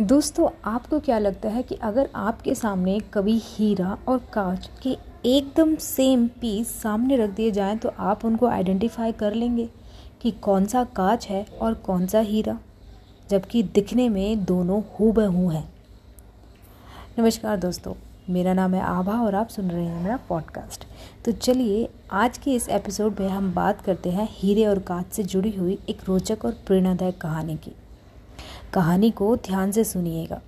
दोस्तों, आपको क्या लगता है कि अगर आपके सामने कभी हीरा और कांच के एकदम सेम पीस सामने रख दिए जाएँ तो आप उनको आइडेंटिफाई कर लेंगे कि कौन सा कांच है और कौन सा हीरा, जबकि दिखने में दोनों हु बहू हैं। नमस्कार दोस्तों, मेरा नाम है आभा और आप सुन रहे हैं मेरा पॉडकास्ट तो चलिए, आज के इस एपिसोड में हम बात करते हैं हीरे और कांच से जुड़ी हुई एक रोचक और प्रेरणादायक कहानी की। कहानी को ध्यान से सुनिएगा।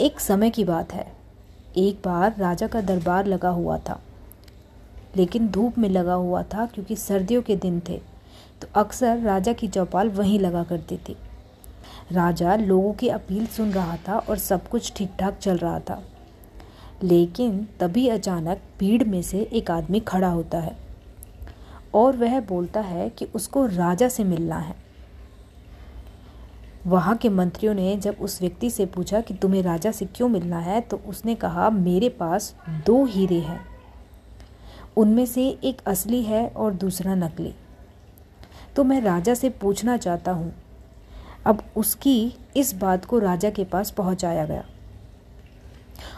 एक समय की बात है। एक बार राजा का दरबार लगा हुआ था। लेकिन धूप में लगा हुआ था क्योंकि सर्दियों के दिन थे तो अक्सर राजा की चौपाल वहीं लगा करती थी। राजा लोगों की अपील सुन रहा था और सब कुछ ठीक ठाक चल रहा था। लेकिन तभी अचानक भीड़ में से एक आदमी खड़ा होता है और वह बोलता है कि उसको राजा से मिलना है। वहाँ के मंत्रियों ने जब उस व्यक्ति से पूछा कि तुम्हें राजा से क्यों मिलना है तो उसने कहा, मेरे पास दो हीरे हैं। उनमें से एक असली है और दूसरा नकली। तो मैं राजा से पूछना चाहता हूँ। अब उसकी इस बात को राजा के पास पहुँचाया गया।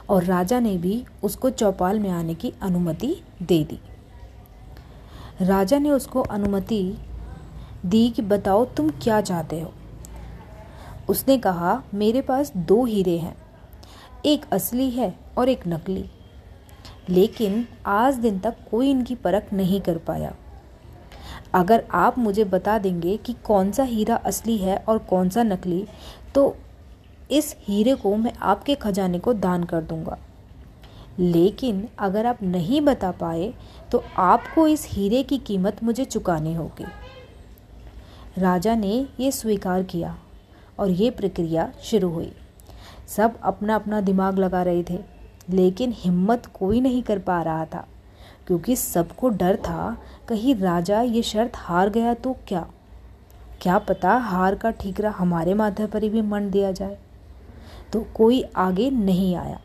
और राजा ने भी उसको चौपाल में आने की अनुमति दे दी। राजा ने उसको अनुमति दी कि बताओ तुम क्या चाहते हो? उसने कहा, मेरे पास दो हीरे हैं, एक असली है और एक नकली। लेकिन आज दिन तक कोई इनकी परख नहीं कर पाया। अगर आप मुझे बता देंगे कि कौन सा हीरा असली है और कौन सा नकली तो इस हीरे को मैं आपके खजाने को दान कर दूँगा। लेकिन अगर आप नहीं बता पाए तो आपको इस हीरे की कीमत मुझे चुकानी होगी। राजा ने यह स्वीकार किया। और ये प्रक्रिया शुरू हुई। सब अपना अपना दिमाग लगा रहे थे, लेकिन हिम्मत कोई नहीं कर पा रहा था, क्योंकि सबको डर था, कहीं राजा ये शर्त हार गया तो क्या? क्या पता हार का ठीकरा हमारे माथे पर ही भी मन दिया जाए। तो कोई आगे नहीं आया।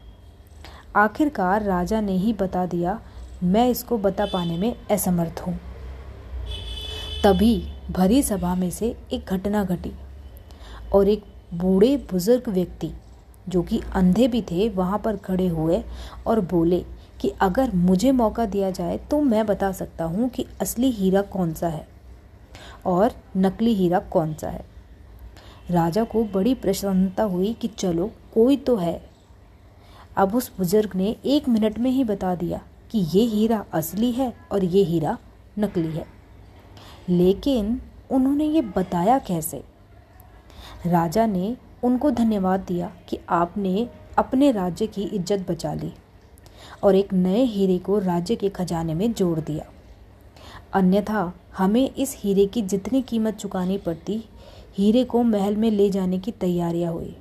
आखिरकार राजा ने ही बता दिया, मैं इसको बता पाने में असमर्थ हूँ। तभी भरी सभा में से एक घटना घटी। और एक बूढ़े बुज़ुर्ग व्यक्ति जो कि अंधे भी थे, वहाँ पर खड़े हुए और बोले कि अगर मुझे मौका दिया जाए तो मैं बता सकता हूँ कि असली हीरा कौन सा है और नकली हीरा कौन सा है। राजा को बड़ी प्रसन्नता हुई कि चलो, कोई तो है। अब उस बुज़ुर्ग ने एक मिनट में ही बता दिया कि ये हीरा असली है और ये हीरा नकली है। लेकिन उन्होंने ये बताया कैसे? राजा ने उनको धन्यवाद दिया कि आपने अपने राज्य की इज़्ज़त बचा ली और एक नए हीरे को राज्य के खजाने में जोड़ दिया। अन्यथा हमें इस हीरे की जितनी कीमत चुकानी पड़ती, हीरे को महल में ले जाने की तैयारियाँ हुई।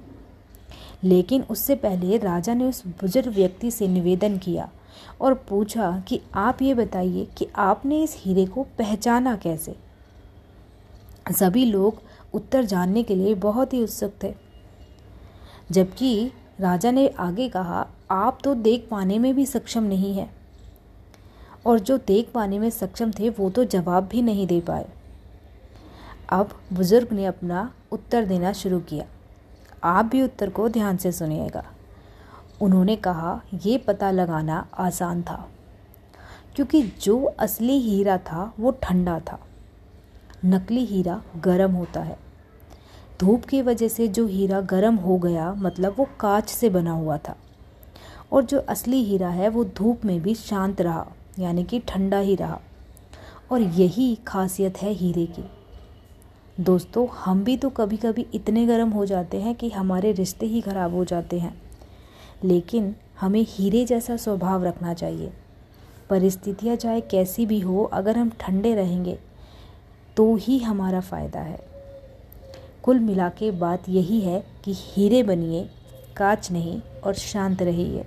लेकिन उससे पहले राजा ने उस बुज़ुर्ग व्यक्ति से निवेदन किया और पूछा कि आप ये बताइए कि आपने इस हीरे को पहचाना कैसे? सभी लोग उत्तर जानने के लिए बहुत ही उत्सुक थे। जबकि राजा ने आगे कहा, आप तो देख पाने में भी सक्षम नहीं है। और जो देख पाने में सक्षम थे, वो तो जवाब भी नहीं दे पाए। अब बुज़ुर्ग ने अपना उत्तर देना शुरू किया। आप भी उत्तर को ध्यान से सुनिएगा। उन्होंने कहा, ये पता लगाना आसान था, क्योंकि जो असली हीरा था, वो ठंडा था। नकली हीरा गर्म होता है। धूप की वजह से जो हीरा गर्म हो गया मतलब वो कांच से बना हुआ था। और जो असली हीरा है, वो धूप में भी शांत रहा, यानी कि ठंडा ही रहा। और यही खासियत है हीरे की। दोस्तों, हम भी तो कभी कभी इतने गर्म हो जाते हैं कि हमारे रिश्ते ही ख़राब हो जाते हैं। लेकिन हमें हीरे जैसा स्वभाव रखना चाहिए। परिस्थितियाँ चाहे कैसी भी हो, अगर हम ठंडे रहेंगे तो ही हमारा फ़ायदा है। कुल मिला के बात यही है कि हीरे बनिए कांच नहीं और शांत रहिए।